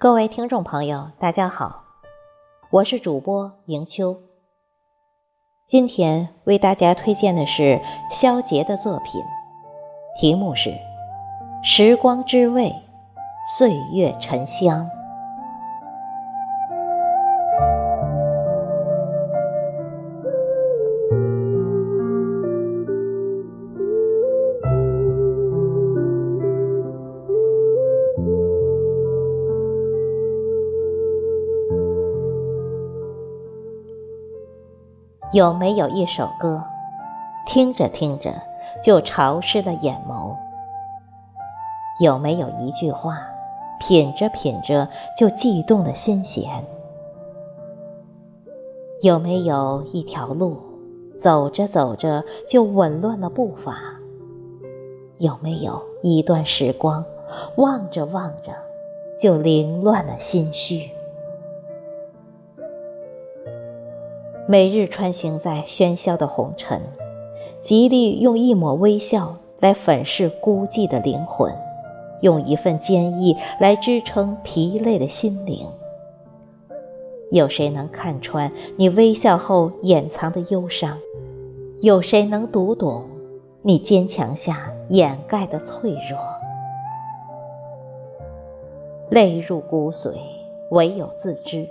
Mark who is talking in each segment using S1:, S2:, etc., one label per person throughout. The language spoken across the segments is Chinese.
S1: 各位听众朋友，大家好，我是主播迎秋。今天为大家推荐的是肖杰的作品，题目是《时光之味，岁月沉香》。有没有一首歌，听着听着就潮湿了眼眸？有没有一句话，品着品着就悸动了心弦？有没有一条路，走着走着就紊乱了步伐？有没有一段时光，望着望着就凌乱了心绪？每日穿行在喧嚣的红尘，极力用一抹微笑来粉饰孤寂的灵魂，用一份坚毅来支撑疲累的心灵。有谁能看穿你微笑后掩藏的忧伤？有谁能读懂你坚强下掩盖的脆弱？泪入骨髓，唯有自知；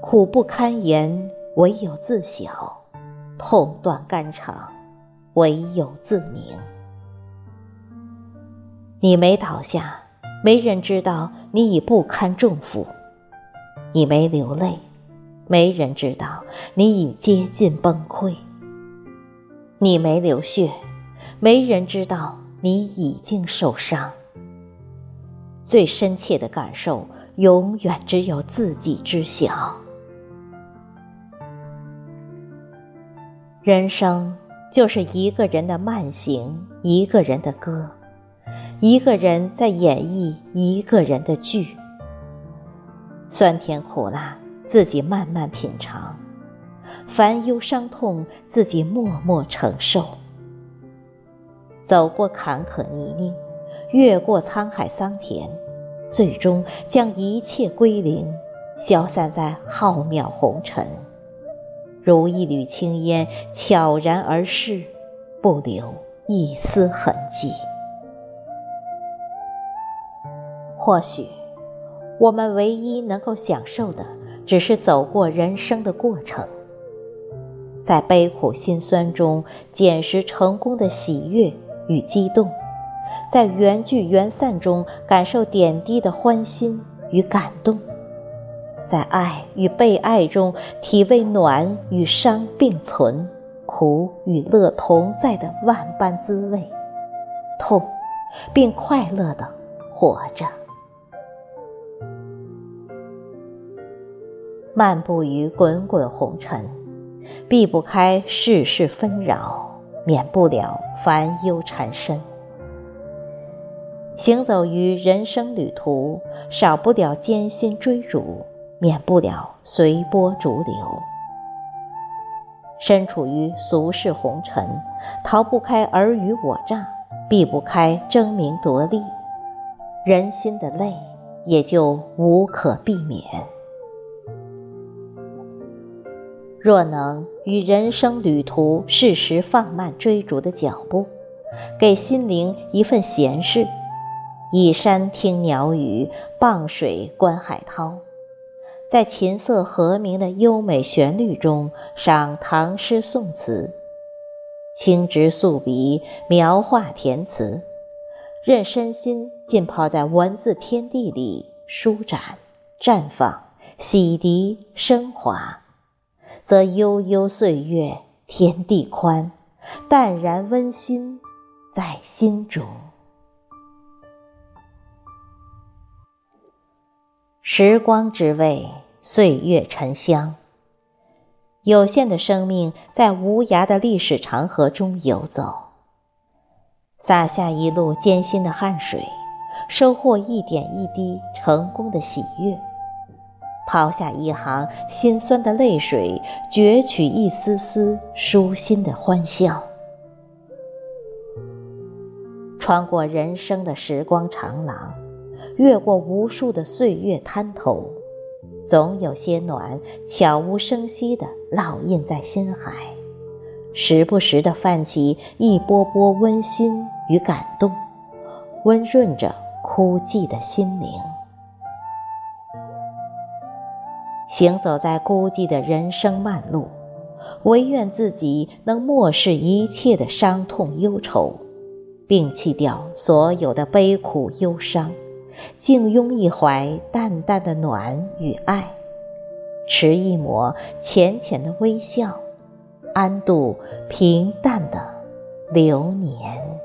S1: 苦不堪言。唯有自晓，痛断肝肠；唯有自明。你没倒下，没人知道你已不堪重负；你没流泪，没人知道你已接近崩溃；你没流血，没人知道你已经受伤。最深切的感受，永远只有自己知晓。人生就是一个人的慢行，一个人的歌，一个人在演绎一个人的剧。酸甜苦辣，自己慢慢品尝；烦忧伤痛，自己默默承受。走过坎坷泥泞，越过沧海桑田，最终将一切归零，消散在浩渺红尘。如一缕青烟，悄然而逝，不留一丝痕迹。或许，我们唯一能够享受的，只是走过人生的过程，在悲苦辛酸中捡拾成功的喜悦与激动，在缘聚缘散中感受点滴的欢欣与感动。在爱与被爱中，体味暖与伤并存、苦与乐同在的万般滋味，痛，并快乐的活着。漫步于滚滚红尘，避不开世事纷扰，免不了烦忧缠身；行走于人生旅途，少不了艰辛追逐。免不了随波逐流，身处于俗世红尘，逃不开尔虞我诈，避不开争名夺利，人心的累也就无可避免。若能与人生旅途适时放慢追逐的脚步，给心灵一份闲适，倚山听鸟语，傍水观海涛。在琴瑟和鸣的优美旋律中赏唐诗宋词，轻执素笔描画填词，任身心浸泡在文字天地里舒展、绽放、洗涤、升华，则悠悠岁月天地宽，淡然温馨在心中。时光之味，岁月沉香。有限的生命在无涯的历史长河中游走，洒下一路艰辛的汗水，收获一点一滴成功的喜悦；抛下一行心酸的泪水，攫取一丝丝舒心的欢笑。穿过人生的时光长廊。越过无数的岁月滩头，总有些暖悄无声息地烙印在心海，时不时地泛起一波波温馨与感动，温润着枯寂的心灵。行走在孤寂的人生漫路，唯愿自己能漠视一切的伤痛忧愁，摒弃掉所有的悲苦忧伤，静拥一怀淡淡的暖与爱，持一抹浅浅的微笑，安度平淡的流年。